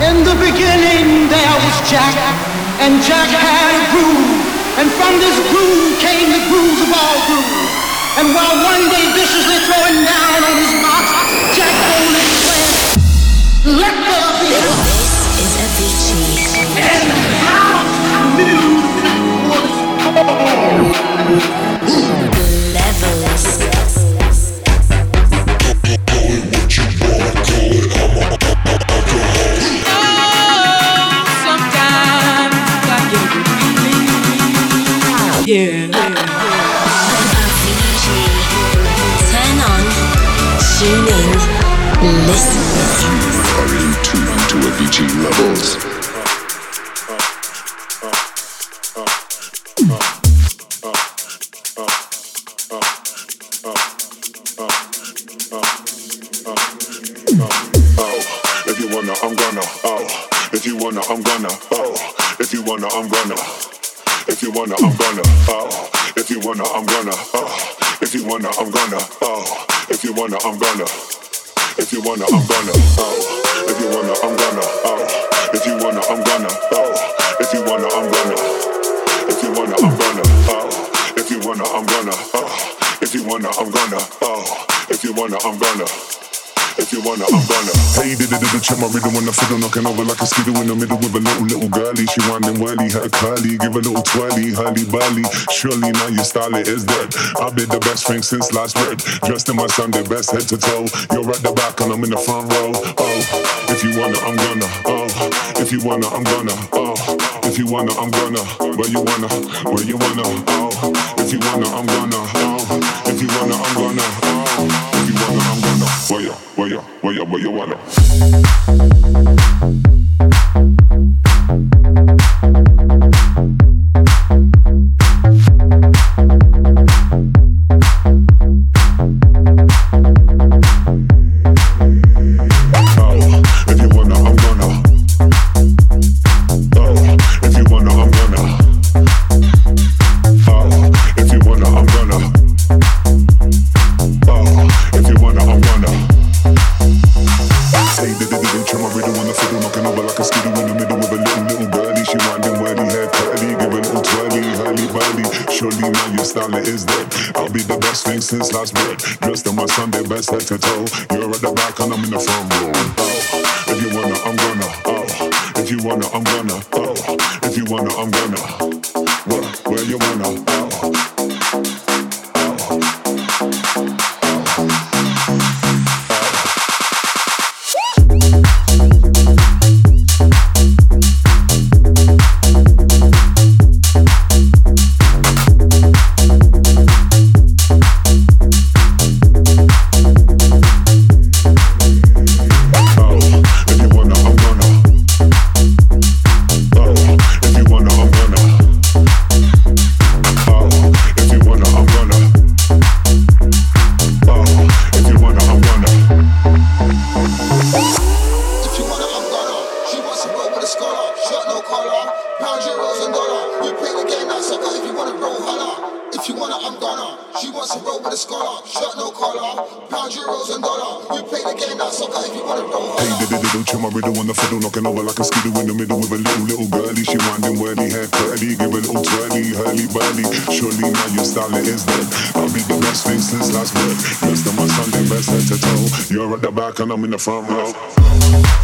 In the beginning there was Jack, and Jack had a groove. And from this groove came the grooves of all grooves. And while one day viciously throwing down on his box, Jack boldly declared, let there be This is a Avicii. And how new was Avicii levels? Oh, if you wanna I'm gonna oh if you wanna I'm gonna if you wanna, I'm gonna. My rhythm when I fiddle knocking over like a skidoo in the middle with a little, little girlie. She winding whirly, her curly, give a little twirly, hurly burly. Surely now your style it is dead. I've been the best thing since last bread. Dressed in my Sunday best head to toe. You're at the back and I'm in the front row. Oh, if you wanna, I'm gonna. Oh, if you wanna, I'm gonna. Oh, if you wanna, I'm gonna. Where you wanna, where you wanna. Oh, if you wanna, I'm gonna. Oh, if you wanna, I'm gonna. Oh, Where you, where you, where you, where you the front Surely now your style it is dead. I'll be the best thing since last bread. Dressed in my Sunday best head to toe. You're at the back and I'm in the front row.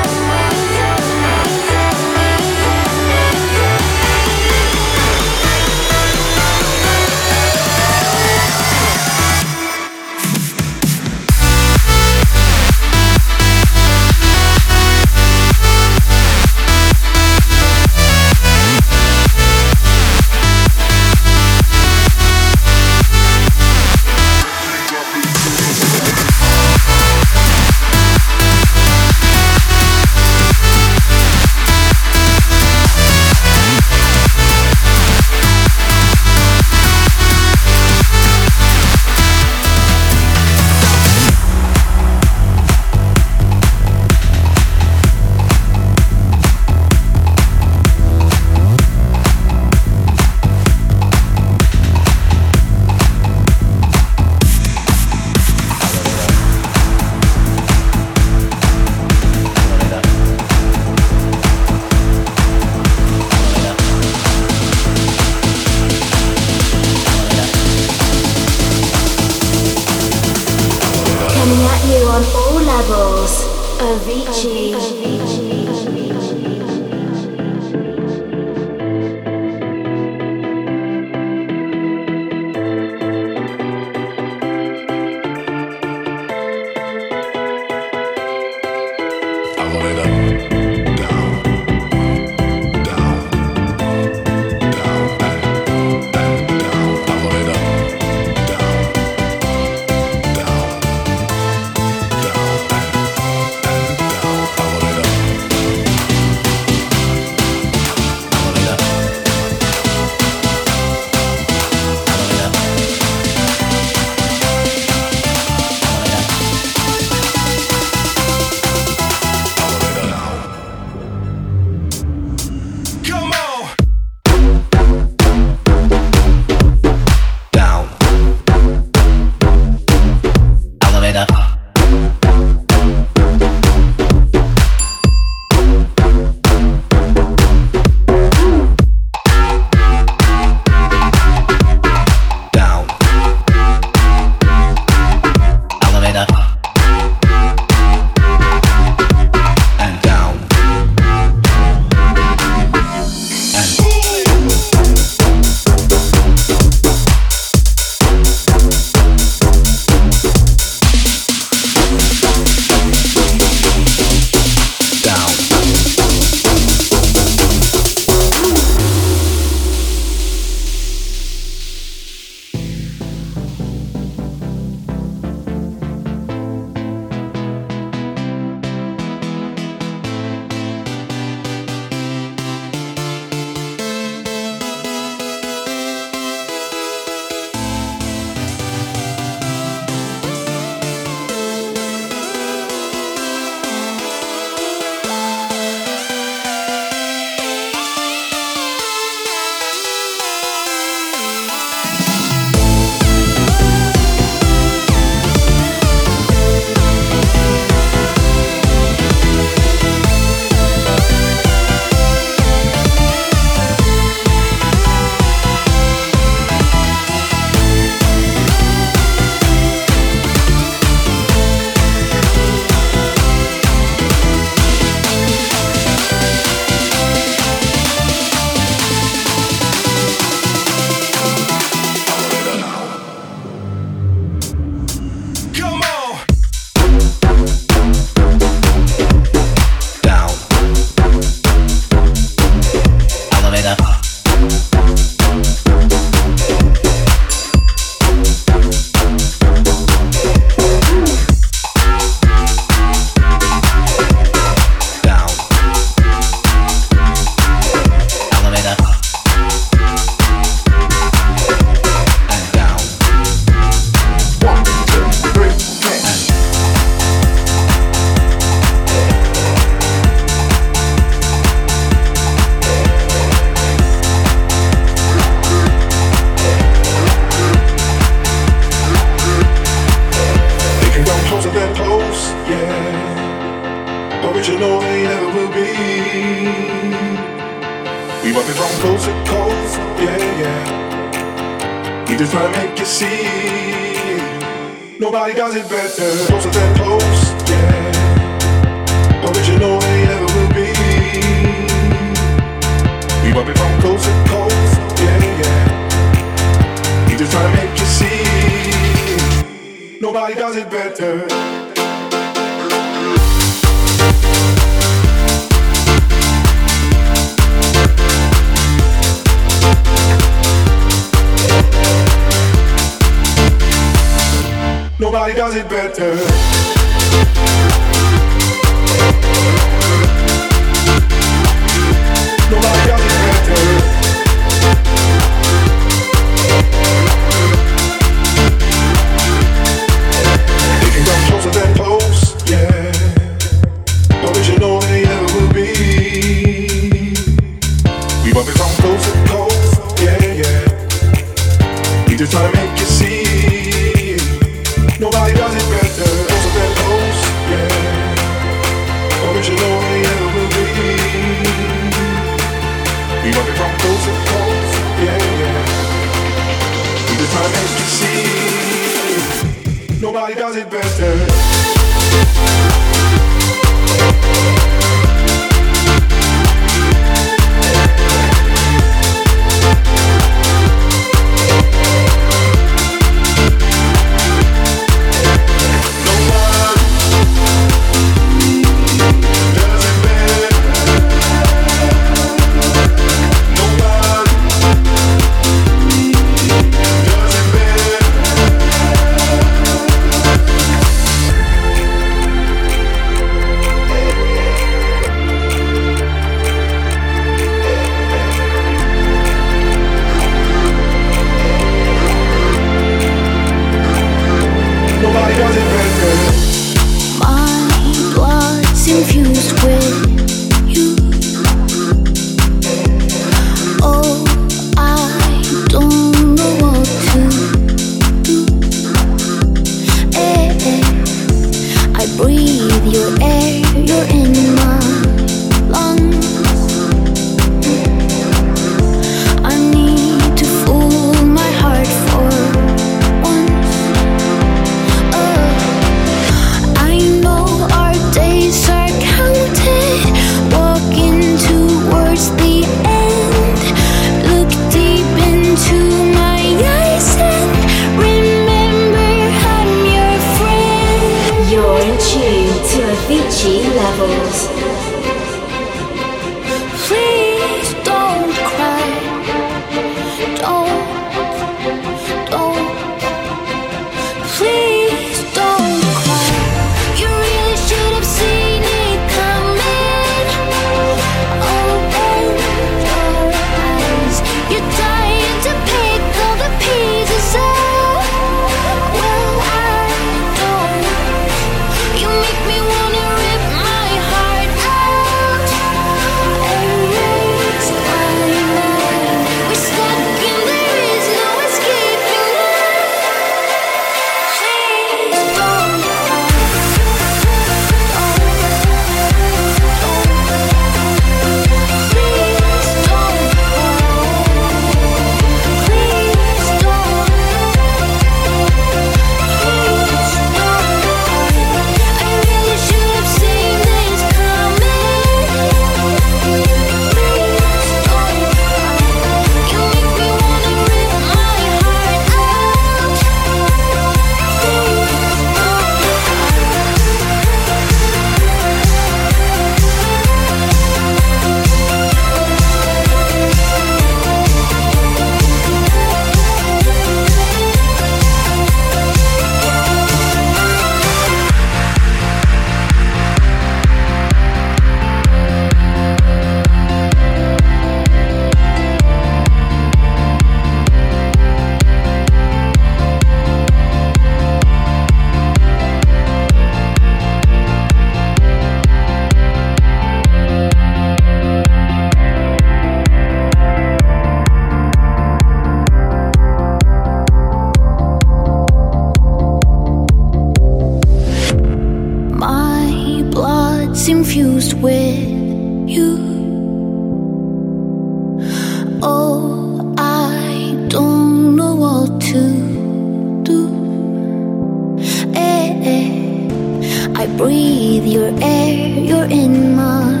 breathe your air, you're in my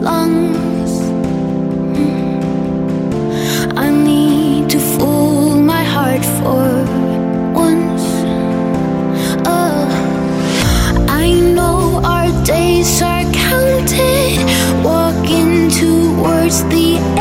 lungs. Mm. I need to fool my heart for once. Oh, I know our days are counted, walking towards the end.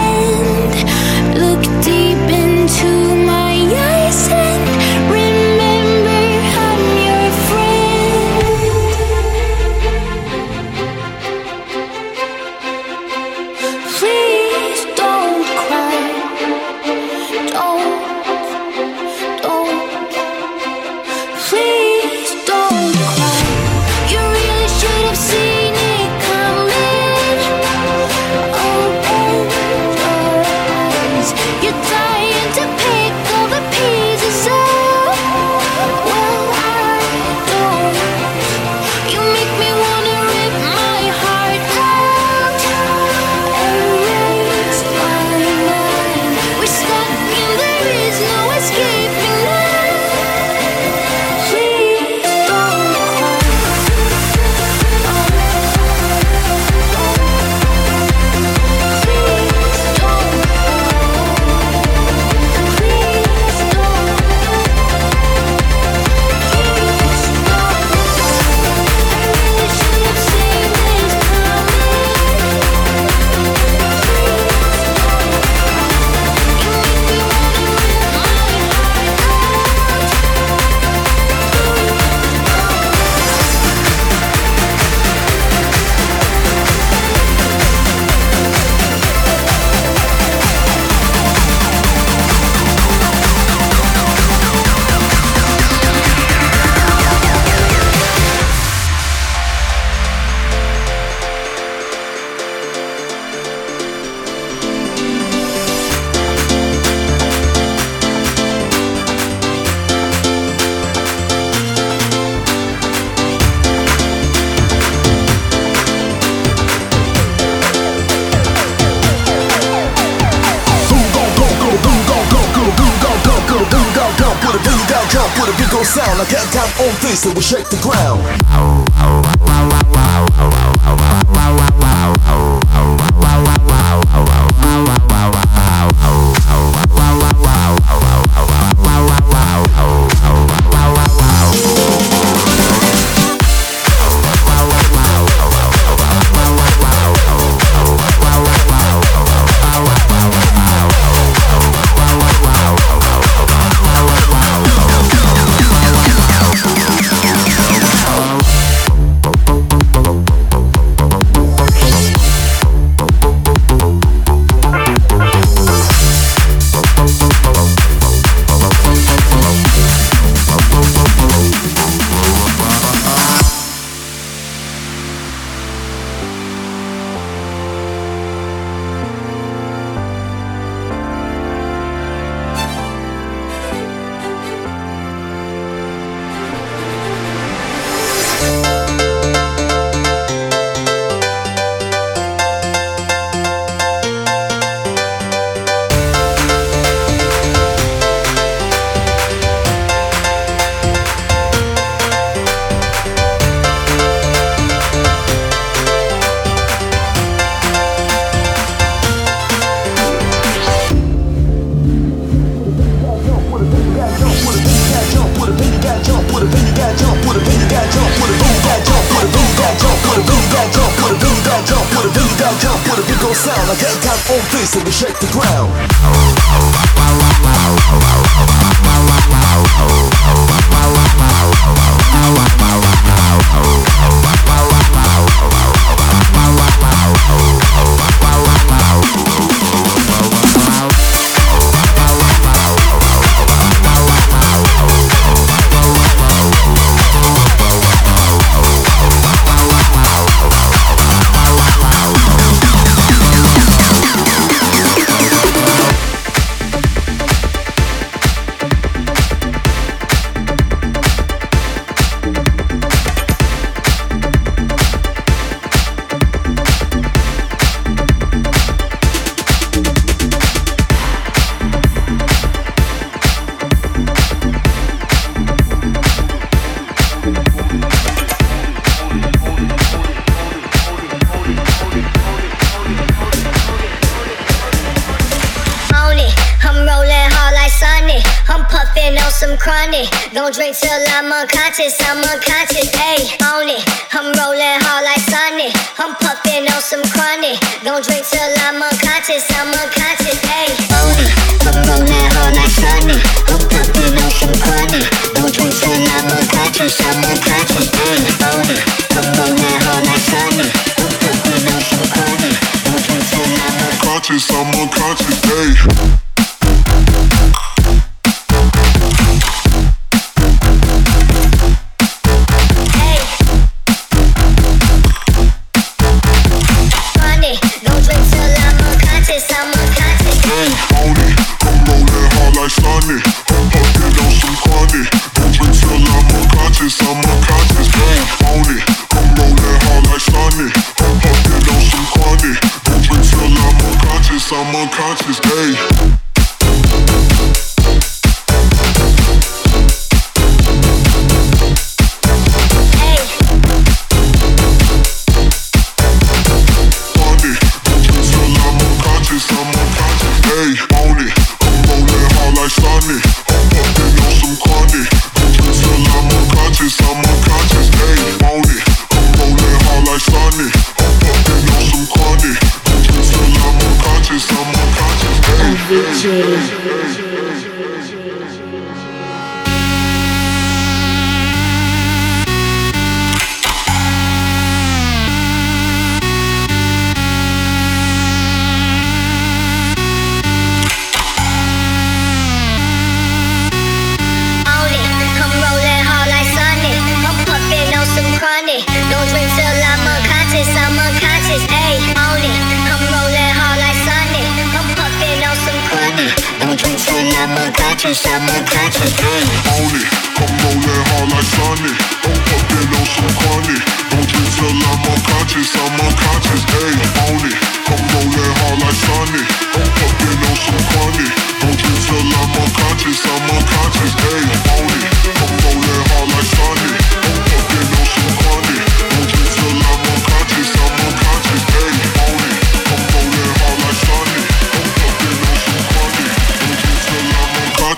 face and shake the ground.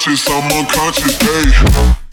unconscious, I'm unconscious, hey.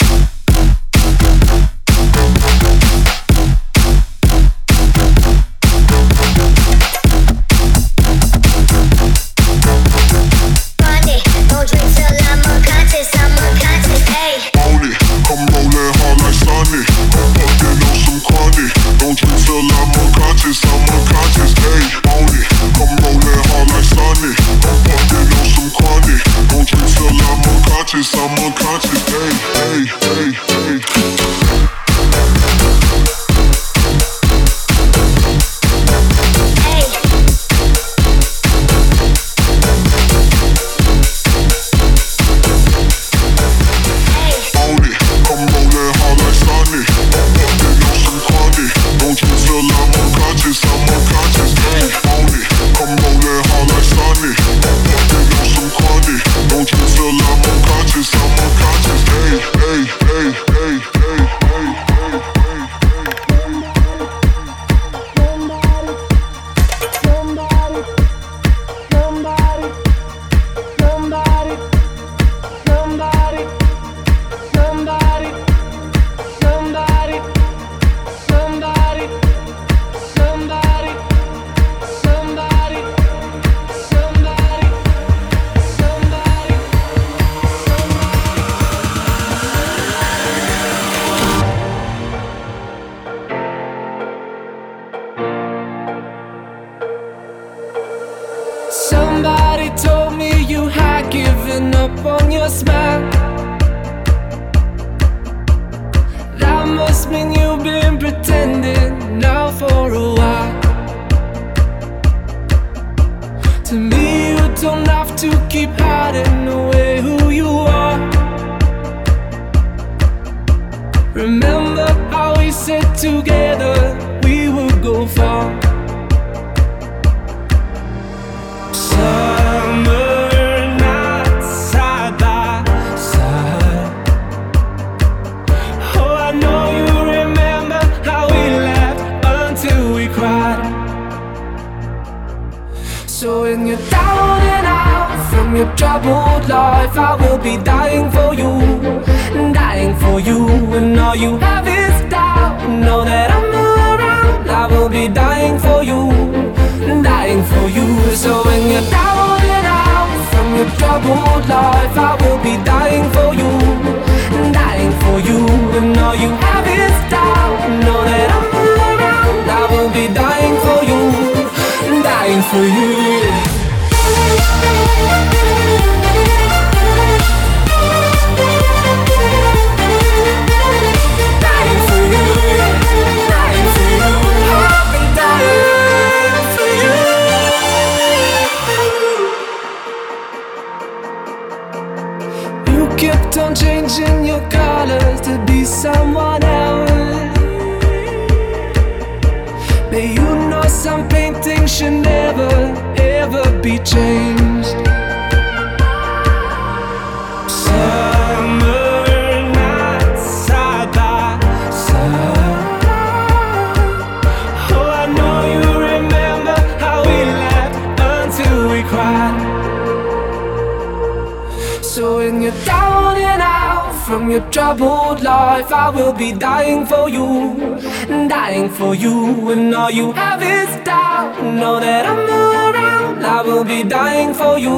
To me, you don't have to keep hiding away who you are. Remember how we said together we would go far. From your troubled life. I will be dying for you, dying for you. And all you have is doubt. Know that I'm around. I will be dying for you, dying for you. So when you're down and out from your troubled life, I will be dying for you, dying for you. And all you have is doubt. Know that I'm around. I will be dying for you, dying for you. Kept on changing your colors to be someone else. But you know some paintings should never, ever be changed. Summer nights side by side. Oh, I know you remember how we laughed until we cried. So when you're down and out from your troubled life, I will be dying for you, dying for you. And all you have is doubt. Know that I'm I will be dying for you,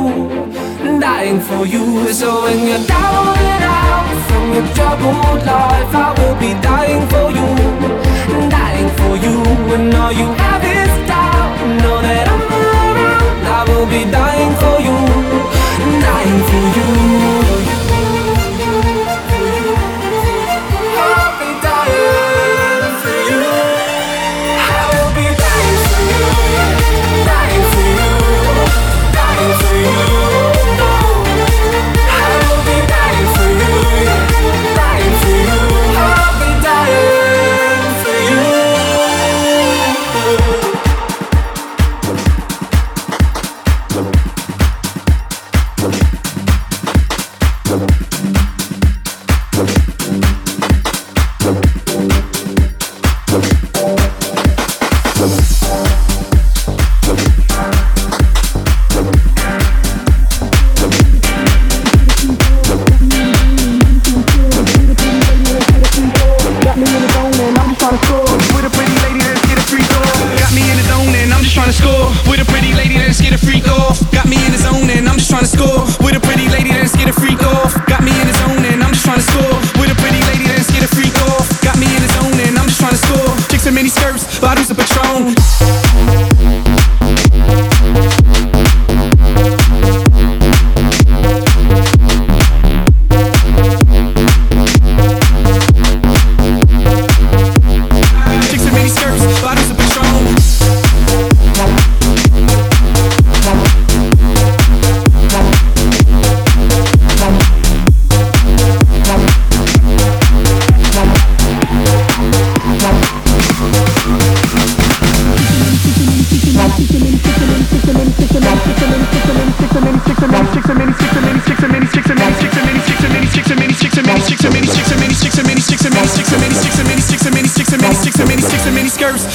dying for you. So when you're down and out from your troubled life, I will be dying for you, dying for you. And all you have is doubt. Know that I'm around. I will be dying for you, dying for you.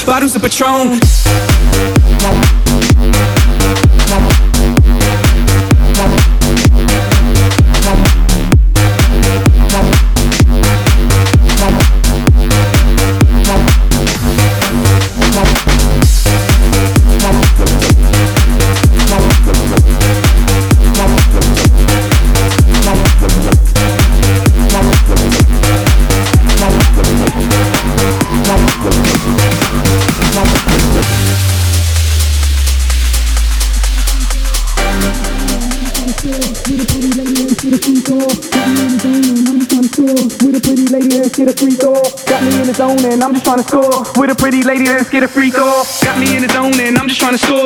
Bottles of Patron. Lady, let's get a freak off. Got me in the zone and I'm just trying to score.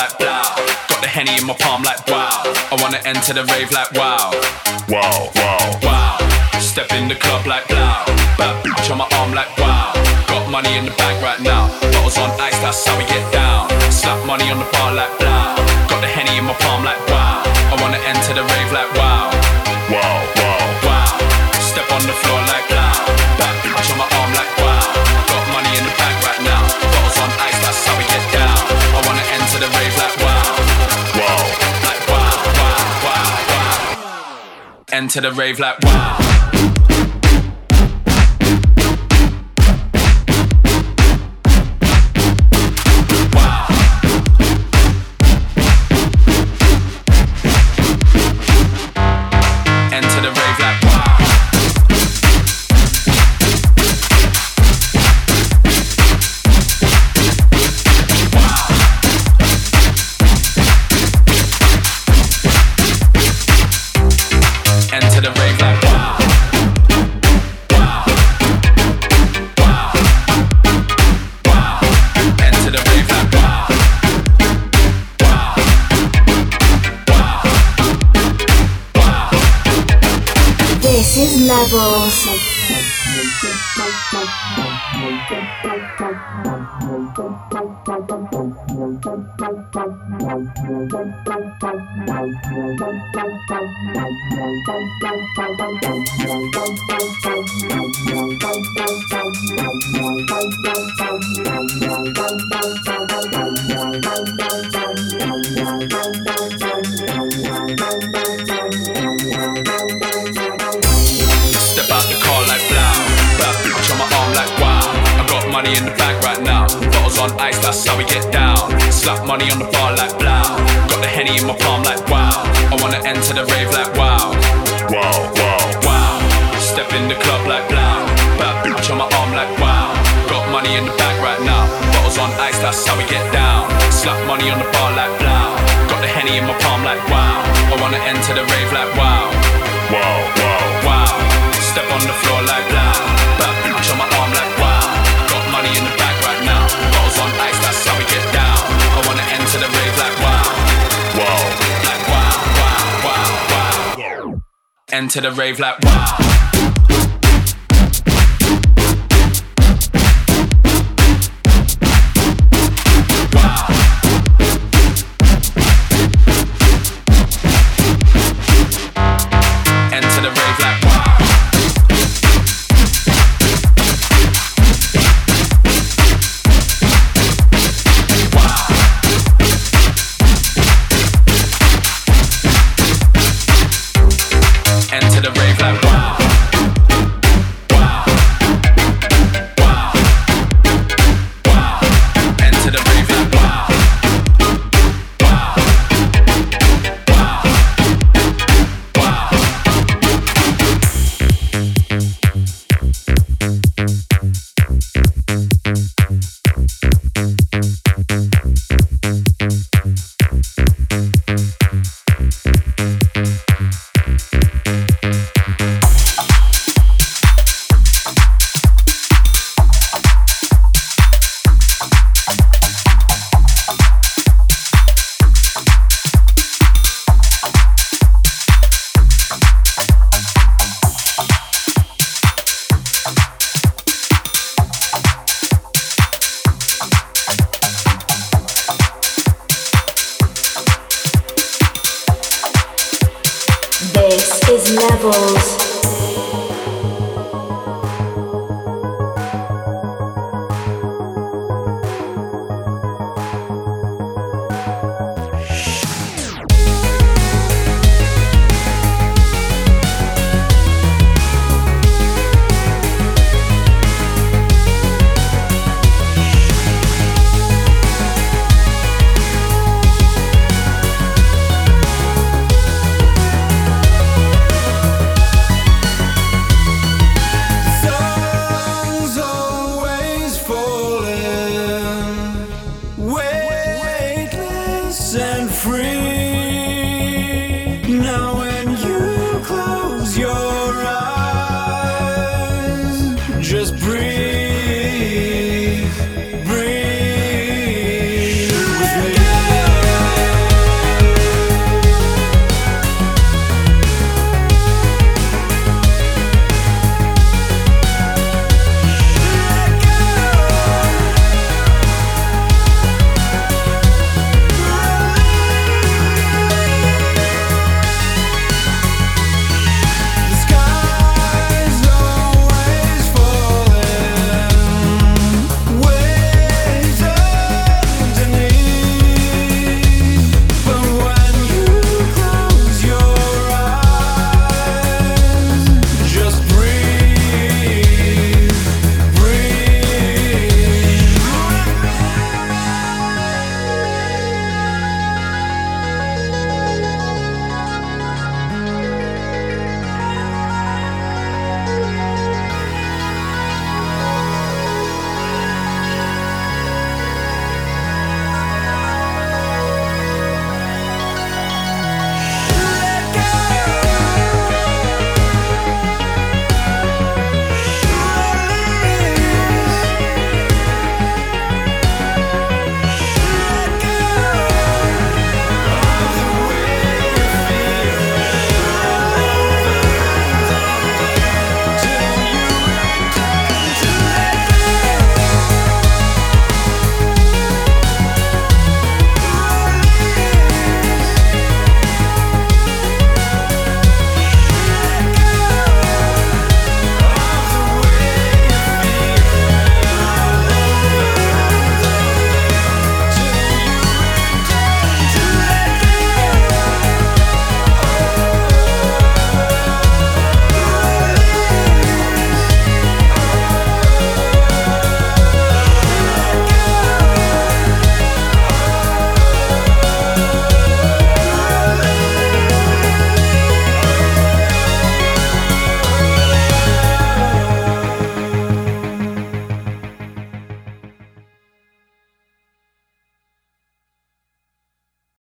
like blah. Got the henny in my palm like wow. I wanna enter the rave like wow. Wow, wow, wow. Step in the club like blah. Bad bitch on my arm like wow. Got money in the bag right now. Bottles on ice, that's how we get down. Slap money on the bar like blah. Into the rave like wow. Thank you. Into the rave like wow.